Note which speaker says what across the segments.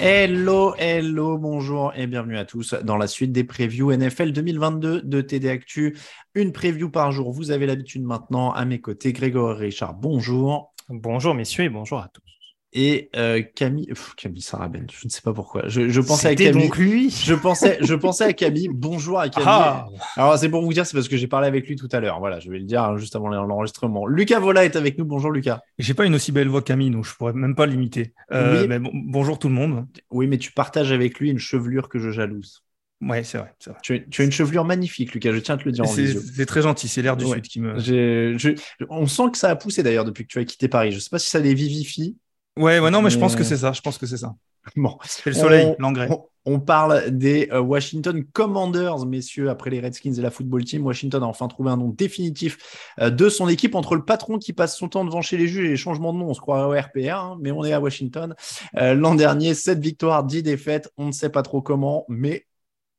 Speaker 1: Hello, hello, bonjour et bienvenue à tous dans la suite des previews NFL 2022 de TD Actu. Une preview par jour, vous avez l'habitude maintenant à mes côtés. Grégory Richard, bonjour.
Speaker 2: Bonjour messieurs et bonjour à tous
Speaker 1: et euh, Camille, pff, Camille Sarabène, je ne sais pas pourquoi. Je, je pensais à Camille.
Speaker 2: donc lui.
Speaker 1: Je pensais, je pensais à Camille. Bonjour à Camille. Ah. Alors c'est pour vous dire, c'est parce que j'ai parlé avec lui tout à l'heure. Voilà, je vais le dire juste avant l'enregistrement. Lucas Vola est avec nous. Bonjour Lucas.
Speaker 3: J'ai pas une aussi belle voix que Camille, donc je pourrais même pas l'imiter. Euh, mais bon, bonjour tout le monde.
Speaker 1: Oui, mais tu partages avec lui une chevelure que je jalouse.
Speaker 3: Ouais, c'est vrai, vrai.
Speaker 1: Tu, tu, as une chevelure magnifique, Lucas. Je tiens à te le dire en
Speaker 3: C'est très gentil. C'est l'air du sud qui me.
Speaker 1: Je, on sent que ça a poussé d'ailleurs depuis que tu as quitté Paris. Je sais pas si ça les vivifie.
Speaker 3: Ouais, ouais, non, mais je pense que c'est ça. Je pense que c'est ça.
Speaker 1: Bon,
Speaker 3: c'est le soleil, l'engrais.
Speaker 1: On, parle des euh, Washington Commanders, messieurs, après les Redskins et la football team. Washington a enfin trouvé un nom définitif euh, de son équipe entre le patron qui passe son temps devant chez les juges et les changements de nom. On se croit au RPR, hein, mais on est à Washington. Euh, l'an dernier, 7 victoires, 10 défaites. On ne sait pas trop comment, mais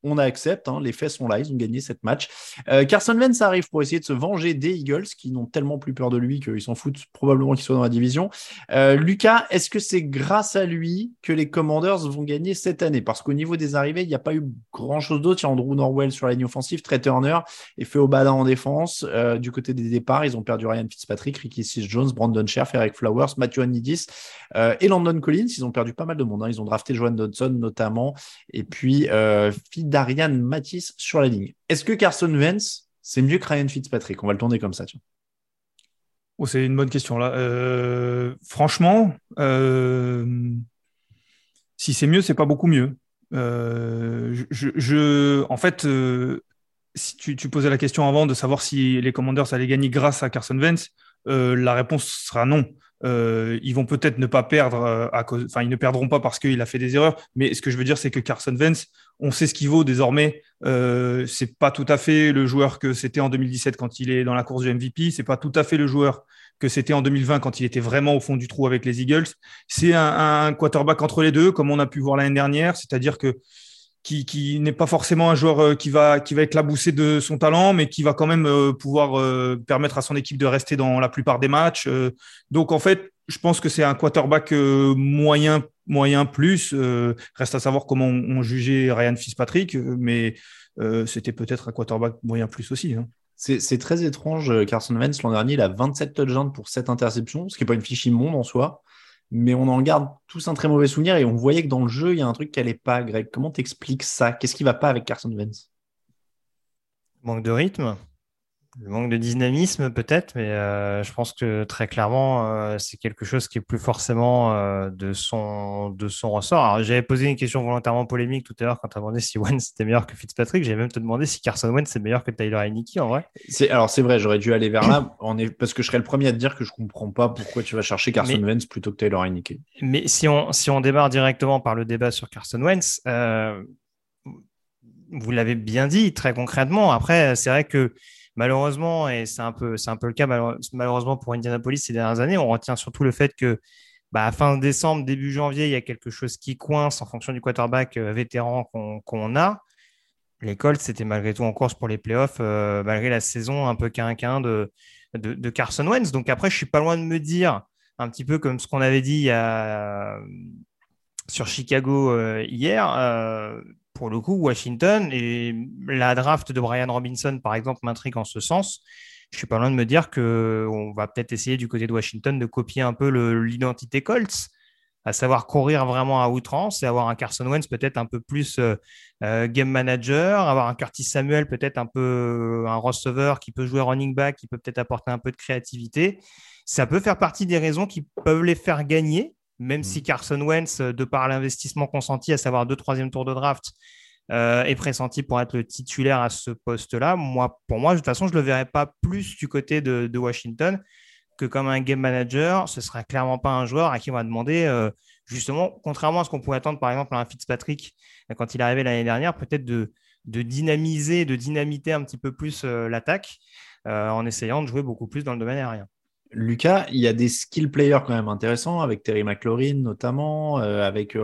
Speaker 1: on accepte, hein, les faits sont là, ils ont gagné cette match. Euh, Carson Wentz arrive pour essayer de se venger des Eagles, qui n'ont tellement plus peur de lui qu'ils s'en foutent probablement qu'il soit dans la division. Euh, Lucas, est-ce que c'est grâce à lui que les Commanders vont gagner cette année? Parce qu'au niveau des arrivées, il n'y a pas eu grand-chose d'autre. Il y a Andrew Norwell sur la ligne offensive, Trey Turner et fait Obada en défense. Euh, du côté des départs, ils ont perdu Ryan Fitzpatrick, Ricky Sis Jones, Brandon Scherf, Eric Flowers, Matthew Anidis et Landon Collins. Ils ont perdu pas mal de monde. Hein. Ils ont drafté Joan Dodson notamment. Et puis, d'Ariane Matisse sur la ligne. Est-ce que Carson Wentz, c'est mieux que Ryan Fitzpatrick? On va le tourner comme ça.
Speaker 3: Oh, c'est une bonne question là. Euh, franchement, euh, si c'est mieux, c'est pas beaucoup mieux. Euh, je, en fait, si tu, tu, posais la question avant de savoir si les Commanders allaient gagner grâce à Carson Wentz, la réponse sera non. Euh, ils vont peut-être ne pas perdre, euh, à cause, enfin ils ne perdront pas parce qu'il a fait des erreurs. Mais ce que je veux dire, c'est que Carson Wentz, on sait ce qu'il vaut désormais. Euh, c'est pas tout à fait le joueur que c'était en 2017 quand il est dans la course du MVP. C'est pas tout à fait le joueur que c'était en 2020 quand il était vraiment au fond du trou avec les Eagles. C'est un quarterback entre les deux, comme on a pu voir l'année dernière. C'est-à-dire que qui, n'est pas forcément un joueur euh, qui va, qui va éclabousser de son talent, mais qui va quand même euh, pouvoir euh, permettre à son équipe de rester dans la plupart des matchs. donc en fait, je pense que c'est un quarterback moyen, moyen plus. reste à savoir comment on, jugeait Ryan Fitzpatrick, mais c'était peut-être un quarterback moyen plus aussi. Hein.
Speaker 1: C'est très étrange. Carson Wentz, l'an dernier, il a 27 touchdowns pour 7 interceptions, ce qui n'est pas une fiche immonde en soi mais on en garde tous un très mauvais souvenir et on voyait que dans le jeu, il y a un truc qui n'allait pas, Greg. Comment t'expliques ça? Qu'est-ce qui va pas avec Carson Wentz?
Speaker 2: Manque de rythme le manque de dynamisme peut-être, mais euh, je pense que très clairement, euh, c'est quelque chose qui est plus forcément euh, de, son, de son ressort. j'avais posé une question volontairement polémique tout à l'heure quand tu as demandé si Wentz était meilleur que Fitzpatrick. J'avais même te demandé si Carson Wentz est meilleur que Tyler Heineke en vrai.
Speaker 1: alors c'est vrai, j'aurais dû aller vers là, parce que je serais le premier à te dire que je comprends pas pourquoi tu vas chercher Carson Wentz plutôt que Tyler Heineke.
Speaker 2: Mais si on, si on démarre directement par le débat sur Carson Wentz, vous l'avez bien dit très concrètement. Après, c'est vrai que malheureusement, et c'est un peu, un peu le cas malheureusement pour Indianapolis ces dernières années, on retient surtout le fait que bah, fin décembre, début janvier, il y a quelque chose qui coince en fonction du quarterback euh, vétéran qu'on a. Les Colts, c'était malgré tout en course pour les playoffs, euh, malgré la saison un peu quinquin de, Carson Wentz. Donc après, je suis pas loin de me dire, un petit peu comme ce qu'on avait dit sur Chicago hier. Pour le coup, Washington et la draft de Brian Robinson, par exemple, m'intrigue en ce sens. Je suis pas loin de me dire qu'on va peut-être essayer du côté de Washington de copier un peu l'identité Colts à savoir courir vraiment à outrance et avoir un Carson Wentz peut-être un peu plus euh, euh, game manager, avoir un Curtis Samuel peut-être un peu un receveur qui peut jouer running back, qui peut peut-être apporter un peu de créativité. Ça peut faire partie des raisons qui peuvent les faire gagner, même mm. si Carson Wentz, euh, de par l'investissement consenti, à savoir deux troisième tours de draft, est pressenti pour être le titulaire à ce poste-là. Moi, pour moi, de toute façon, je ne le verrai pas plus du côté de, de Washington que comme un game manager, ce sera clairement pas un joueur à qui on va demander, euh, justement, contrairement à ce qu'on pouvait attendre par exemple à un Fitzpatrick euh, quand il est arrivé l'année dernière, peut-être de, de, dynamiser, de dynamiter un petit peu plus euh, l'attaque en essayant de jouer beaucoup plus dans le domaine aérien.
Speaker 1: Lucas, il y a des skill players quand même intéressants, avec Terry McLaurin notamment, avec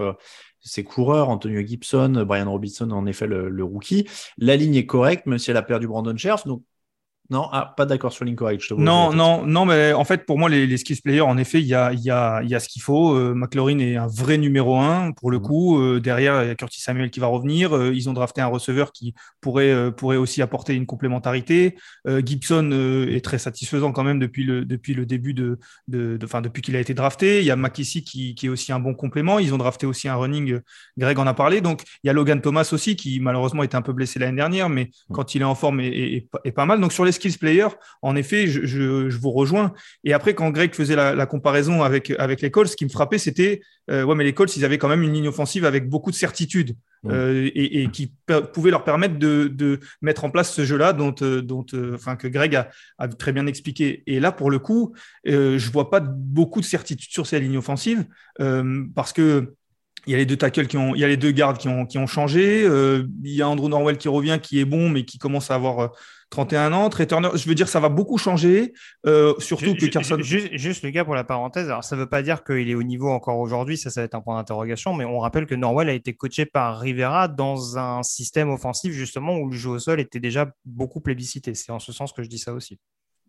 Speaker 1: ses coureurs, Antonio Gibson, Brian Robinson, en effet le, le, rookie. La ligne est correcte, même si elle a perdu Brandon Scherf. Donc non, ah, pas d'accord sur l'incorrect. Je te
Speaker 3: non, non, non, mais en fait, pour moi, les, les skills players, en effet, il y a, y, a, y a ce qu'il faut. Euh, McLaurin est un vrai numéro un pour le mm. coup. Euh, derrière, il y a Curtis Samuel qui va revenir. Euh, ils ont drafté un receveur qui pourrait, euh, pourrait aussi apporter une complémentarité. Gibson est très satisfaisant quand même depuis le, depuis le début de, de, de depuis qu'il a été drafté. Il y a McKissick qui, qui est aussi un bon complément. Ils ont drafté aussi un running. Greg en a parlé. Donc, il y a Logan Thomas aussi qui malheureusement était un peu blessé l'année dernière, mais mm. quand il est en forme, est, est, est pas mal. Donc, sur les skills player, en effet, je, vous rejoins. Et après, quand Greg faisait la, comparaison avec, avec les Colts, ce qui me frappait, c'était euh, ouais, mais les Colts, ils avaient quand même une ligne offensive avec beaucoup de certitude euh, et, qui pouvait leur permettre de, mettre en place ce jeu-là, dont, euh, dont, enfin, que Greg a, très bien expliqué. Et là, pour le coup, je vois pas beaucoup de certitude sur ces lignes offensives parce que il y a les deux tackles qui ont, il y a les deux gardes qui ont, qui ont changé. il y a Andrew Norwell qui revient, qui est bon, mais qui commence à avoir 31 ans. Trey Turner, je veux dire, ça va beaucoup changer, euh, surtout que Carson.
Speaker 2: Juste, juste, le gars, pour la parenthèse, alors ça ne veut pas dire qu'il est au niveau encore aujourd'hui, ça, ça va être un point d'interrogation, mais on rappelle que Norwell a été coaché par Rivera dans un système offensif, justement, où le jeu au sol était déjà beaucoup plébiscité. C'est en ce sens que je dis ça aussi.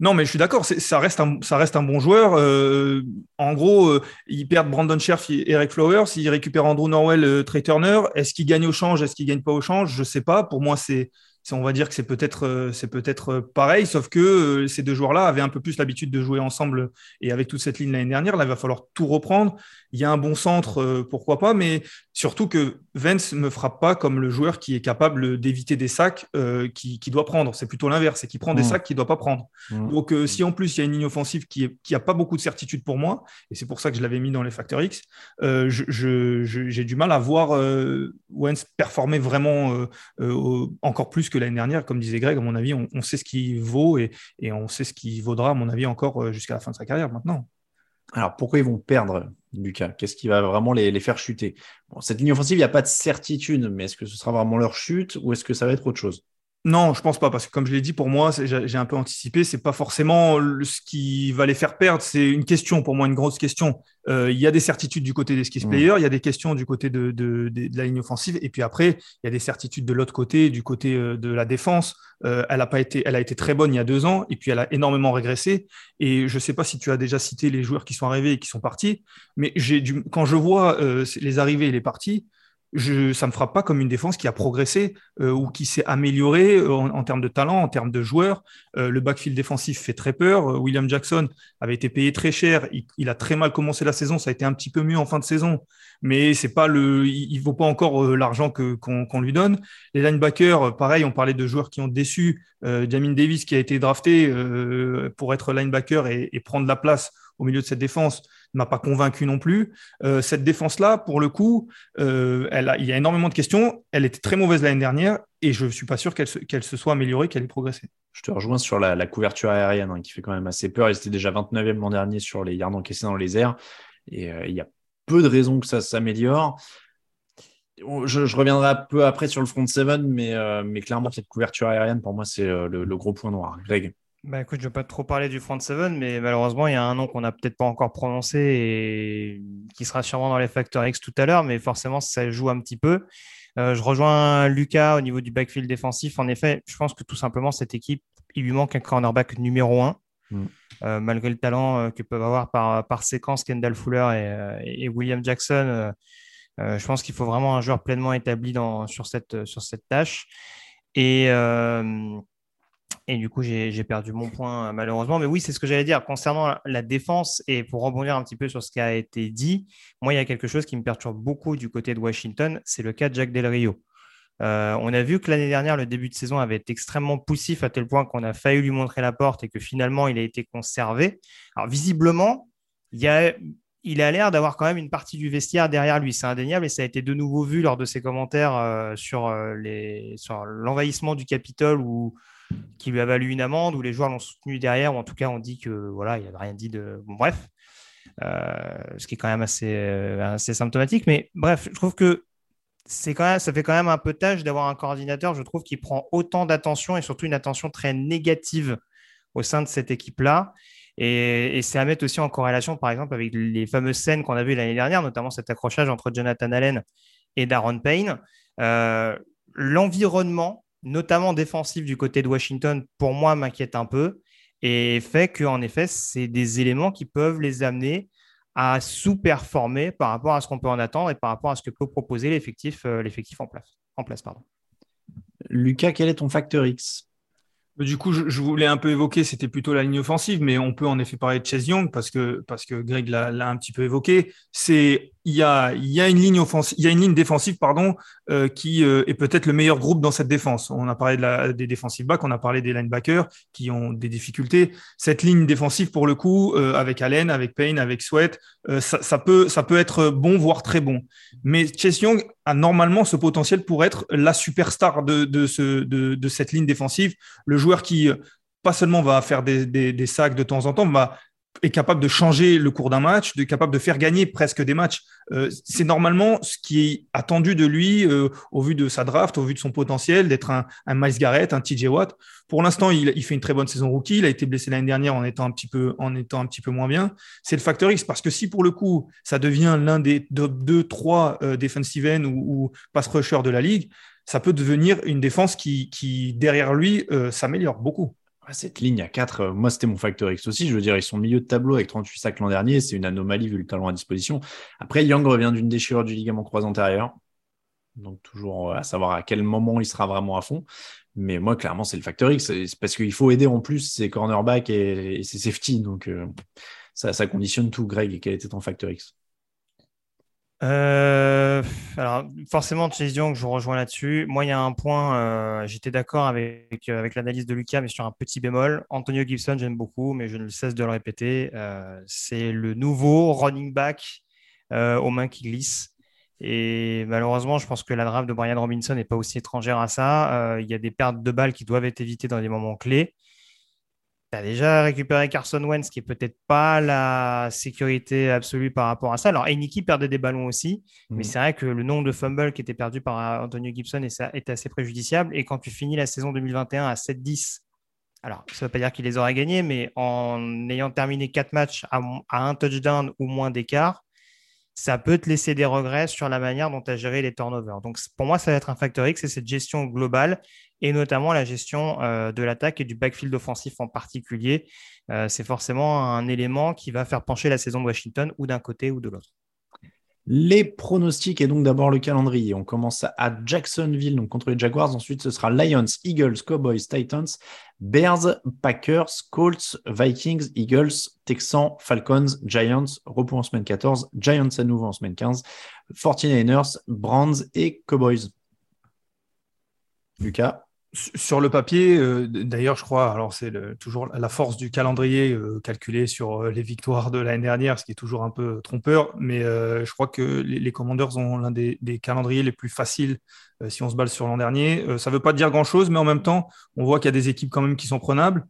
Speaker 3: Non, mais je suis d'accord, ça reste, un, bon joueur. Euh, en gros, euh, ils perdent Brandon Scherf et Eric Flowers, ils récupèrent Andrew Norwell, Trey Turner. Est-ce qu'ils gagnent au change Est-ce qu'ils gagnent pas au change? Je ne sais pas. Pour moi, c'est on va dire que c'est peut-être euh, c'est peut-être euh, pareil, sauf que euh, ces deux joueurs-là avaient un peu plus l'habitude de jouer ensemble et avec toute cette ligne l'année dernière, là il va falloir tout reprendre. Il y a un bon centre, pourquoi pas, mais surtout que Vance me frappe pas comme le joueur qui est capable d'éviter des sacs qui, doit prendre. C'est plutôt l'inverse, c'est qu'il prend des mmh. sacs qu'il doit pas prendre. Mmh. Donc si en plus il y a une ligne offensive qui est, qui a pas beaucoup de certitude pour moi, et c'est pour ça que je l'avais mis dans les facteurs X, j'ai du mal à voir Vance performer vraiment encore plus que l'année dernière, comme disait Greg, à mon avis, on, sait ce qu'il vaut et, on sait ce qu'il vaudra, à mon avis, encore euh, jusqu'à la fin de sa carrière maintenant.
Speaker 1: Alors pourquoi ils vont perdre, Lucas? Qu'est-ce qui va vraiment les, faire chuter? Cette ligne offensive, il n'y a pas de certitude, mais est-ce que ce sera vraiment leur chute ou est-ce que ça va être autre chose?
Speaker 3: Non, je pense pas, parce que comme je l'ai dit, pour moi, j'ai un peu anticipé, c'est pas forcément ce qui va les faire perdre, c'est une question, pour moi, une grosse question. Euh, il y a des certitudes du côté des skis mmh. players, il y a des questions du côté de, la ligne offensive, et puis après, il y a des certitudes de l'autre côté, du côté euh, de la défense. Euh, elle a pas été, elle a été très bonne il y a deux ans, et puis elle a énormément régressé. Et je sais pas si tu as déjà cité les joueurs qui sont arrivés et qui sont partis, mais j'ai quand je vois les arrivées et les parties, je, ça me frappe pas comme une défense qui a progressé euh, ou qui s'est améliorée euh, en, termes de talent, en termes de joueurs. Euh, le backfield défensif fait très peur. William Jackson avait été payé très cher. Il, a très mal commencé la saison. Ça a été un petit peu mieux en fin de saison, mais c'est pas le, il, vaut pas encore l'argent que qu'on lui donne. Les linebackers, pareil, on parlait de joueurs qui ont déçu. Jamin Davis qui a été drafté pour être linebacker et, et prendre la place au milieu de cette défense m'a pas convaincu non plus. Euh, cette défense-là, pour le coup, euh, elle il y a énormément de questions. Elle était très mauvaise l'année dernière et je ne suis pas sûr qu'elle se, soit améliorée, qu'elle ait progressé.
Speaker 1: Je te rejoins sur la, couverture aérienne hein, qui fait quand même assez peur. Ils étaient déjà 29e l'an dernier sur les yards encaissés dans les airs et euh, il y a peu de raisons que ça s'améliore. Je, reviendrai un peu après sur le front 7, mais, mais clairement, cette couverture aérienne, pour moi, c'est le, gros point noir. Greg
Speaker 2: bah écoute, je ne vais pas trop parler du front seven, mais malheureusement, il y a un nom qu'on n'a peut-être pas encore prononcé et qui sera sûrement dans les facteurs X tout à l'heure, mais forcément, ça joue un petit peu. Euh, je rejoins Lucas au niveau du backfield défensif. En effet, je pense que tout simplement, cette équipe, il lui manque un cornerback numéro un, mm. euh, malgré le talent euh, que peuvent avoir par, par séquence Kendall Fuller et, et William Jackson je pense qu'il faut vraiment un joueur pleinement établi dans, sur, cette, sur cette tâche. Et, et du coup, j'ai perdu mon point malheureusement. Mais oui, c'est ce que j'allais dire. Concernant la défense, et pour rebondir un petit peu sur ce qui a été dit, moi, il y a quelque chose qui me perturbe beaucoup du côté de Washington, c'est le cas de Jack Del Rio. Euh, on a vu que l'année dernière, le début de saison avait été extrêmement poussif à tel point qu'on a failli lui montrer la porte et que finalement, il a été conservé. Alors, visiblement, il, a, l'air d'avoir quand même une partie du vestiaire derrière lui. C'est indéniable et ça a été de nouveau vu lors de ses commentaires euh, sur, euh, l'envahissement du Capitole ou qui lui a valu une amende, où les joueurs l'ont soutenu derrière, ou en tout cas on dit que voilà, il n'avait rien dit de. bref, ce qui est quand même assez, assez symptomatique. Mais bref, je trouve que c'est quand même, ça fait quand même un peu tâche d'avoir un coordinateur, je trouve, qui prend autant d'attention et surtout une attention très négative au sein de cette équipe-là. Et, c'est à mettre aussi en corrélation, par exemple, avec les fameuses scènes qu'on a vues l'année dernière, notamment cet accrochage entre Jonathan Allen et Darren Payne. Euh, l'environnement, notamment défensif du côté de Washington, pour moi, m'inquiète un peu et fait qu'en effet, c'est des éléments qui peuvent les amener à sous-performer par rapport à ce qu'on peut en attendre et par rapport à ce que peut proposer l'effectif euh, en place. En place pardon.
Speaker 1: Lucas, quel est ton facteur X?
Speaker 3: Du coup, je, voulais un peu évoquer, c'était plutôt la ligne offensive, mais on peut en effet parler de Chase Young parce que, parce que Greg l'a un petit peu évoqué. C'est il y a, une ligne offensive, il y a une ligne défensive, pardon, euh, qui euh, est peut-être le meilleur groupe dans cette défense. On a parlé de la, des défensives backs, on a parlé des linebackers qui ont des difficultés. Cette ligne défensive, pour le coup, euh, avec Allen, avec Payne, avec Sweat, ça, peut, être bon, voire très bon. Mais Chase Young a normalement ce potentiel pour être la superstar de, de, ce, de, de cette ligne défensive, le joueur qui pas seulement va faire des, des, des sacs de temps en temps, va est capable de changer le cours d'un match, de capable de faire gagner presque des matchs. Euh, c'est normalement ce qui est attendu de lui euh, au vu de sa draft, au vu de son potentiel, d'être un, un Miles Garrett, un TJ Watt. Pour l'instant, il, il, fait une très bonne saison rookie. Il a été blessé l'année dernière en étant un petit peu, en étant un petit peu moins bien. C'est le facteur X parce que si pour le coup, ça devient l'un des deux, trois euh, defensive end ou, ou pass rusher de la ligue, ça peut devenir une défense qui, qui derrière lui, euh, s'améliore beaucoup
Speaker 1: cette ligne à 4, euh, moi c'était mon facteur X aussi. Je veux dire, ils sont milieu de tableau avec 38 sacs l'an dernier. C'est une anomalie vu le talent à disposition. Après, Young revient d'une déchirure du ligament croisé antérieur. Donc, toujours euh, à savoir à quel moment il sera vraiment à fond. Mais moi, clairement, c'est le facteur X. Parce qu'il faut aider en plus ses cornerbacks et, ses safety. Donc, euh, ça, conditionne tout. Greg, quel était ton facteur X?
Speaker 2: Forcément, Chase Young, je vous rejoins là-dessus. Moi, il y a un point, euh, j'étais d'accord avec, euh, avec l'analyse de Lucas, mais sur un petit bémol. Antonio Gibson, j'aime beaucoup, mais je ne cesse de le répéter. c'est le nouveau running back aux mains qui glissent. Et malheureusement, je pense que la draft de Brian Robinson n'est pas aussi étrangère à ça. il y a des pertes de balles qui doivent être évitées dans des moments clés. Tu as déjà récupéré Carson Wentz, qui est peut-être pas la sécurité absolue par rapport à ça. Alors, Eniki perdait des ballons aussi, mais mm. c'est vrai que le nombre de fumbles qui était perdu par Antonio Gibson est, assez préjudiciable. Et quand tu finis la saison 2021 à 7-10, alors ça ne veut pas dire qu'il les aurait gagnés, mais en ayant terminé quatre matchs à, à un touchdown ou moins d'écart, ça peut te laisser des regrets sur la manière dont tu as géré les turnovers. Donc, pour moi, ça va être un facteur X, c'est cette gestion globale et notamment la gestion euh, de l'attaque et du backfield offensif en particulier. Euh, c'est forcément un élément qui va faire pencher la saison de Washington ou d'un côté ou de l'autre.
Speaker 1: Les pronostics et donc d'abord le calendrier. On commence à Jacksonville, donc contre les Jaguars. Ensuite, ce sera Lions, Eagles, Cowboys, Titans, Bears, Packers, Colts, Vikings, Eagles, Texans, Falcons, Giants, repos en semaine 14, Giants à nouveau en semaine 15, 49ers, Browns et Cowboys. Lucas
Speaker 3: sur le papier, euh, d'ailleurs, je crois, alors c'est toujours la force du calendrier euh, calculé sur euh, les victoires de l'année dernière, ce qui est toujours un peu trompeur, mais je crois que les, Commanders ont l'un des, calendriers les plus faciles si on se base sur l'an dernier. ça ne veut pas dire grand-chose, mais en même temps, on voit qu'il y a des équipes quand même qui sont prenables.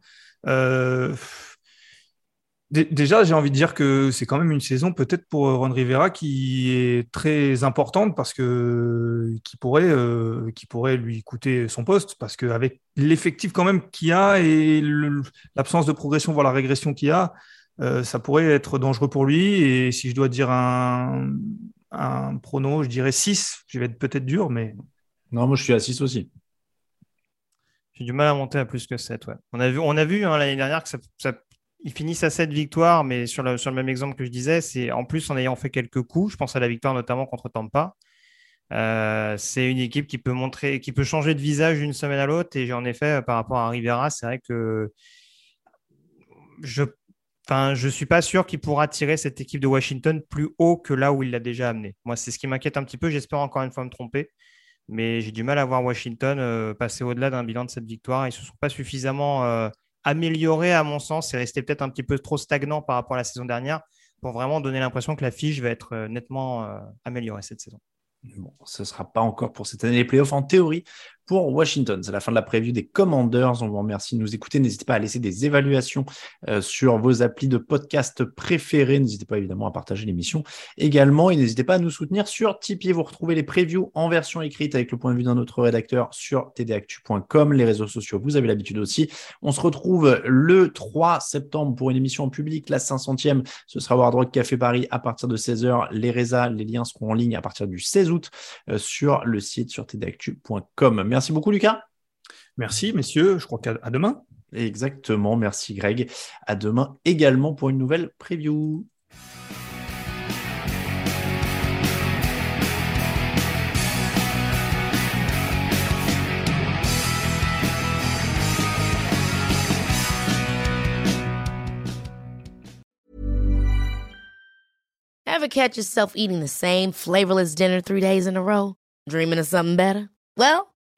Speaker 3: Déjà, j'ai envie de dire que c'est quand même une saison peut-être pour Ron Rivera qui est très importante parce que qui pourrait, euh, qui pourrait lui coûter son poste parce qu'avec l'effectif quand même qu'il y a et l'absence de progression, voire la régression qu'il y a, euh, ça pourrait être dangereux pour lui. Et si je dois dire un, un prono, je dirais 6. Je vais être peut-être dur, mais.
Speaker 1: Non, moi je suis à 6 aussi.
Speaker 2: J'ai du mal à monter à plus que 7. Ouais. On a vu, on a vu hein, l'année dernière que ça ils finissent à 7 victoires, mais sur le, même exemple que je disais, c'est en plus en ayant fait quelques coups, je pense à la victoire notamment contre Tampa. Euh, c'est une équipe qui peut montrer, qui peut changer de visage d'une semaine à l'autre. Et en effet, par rapport à Rivera, c'est vrai que je Enfin, je ne suis pas sûr qu'il pourra tirer cette équipe de Washington plus haut que là où il l'a déjà amené. Moi, c'est ce qui m'inquiète un petit peu. J'espère encore une fois me tromper. Mais j'ai du mal à voir Washington euh, passer au-delà d'un bilan de cette victoire. Ils ne se sont pas suffisamment euh, améliorés, à mon sens. C'est resté peut-être un petit peu trop stagnant par rapport à la saison dernière pour vraiment donner l'impression que la fiche va être euh, nettement améliorée cette saison.
Speaker 1: Ce ne sera pas encore pour cette année les playoffs en théorie pour Washington. C'est la fin de la preview des Commanders. On vous remercie de nous écouter. N'hésitez pas à laisser des évaluations euh, sur vos applis de podcast préférés. N'hésitez pas évidemment à partager l'émission également. Et n'hésitez pas à nous soutenir sur Tipeee. Vous retrouvez les previews en version écrite avec le point de vue d'un autre rédacteur sur tdactu.com. Les réseaux sociaux, vous avez l'habitude aussi. On se retrouve le 3 septembre pour une émission en public, la 500e. Ce sera Ward Rock Café Paris à partir de 16h. Les les liens seront en ligne à partir du 16 août euh, sur le site sur tdactu.com. Merci Merci beaucoup, Lucas.
Speaker 3: Merci, messieurs. Je crois qu'à demain.
Speaker 1: Exactement. Merci, Greg. À demain également pour une nouvelle preview.
Speaker 4: Ever catch yourself eating the same flavorless dinner three days in a row? Dreaming of something better? Well,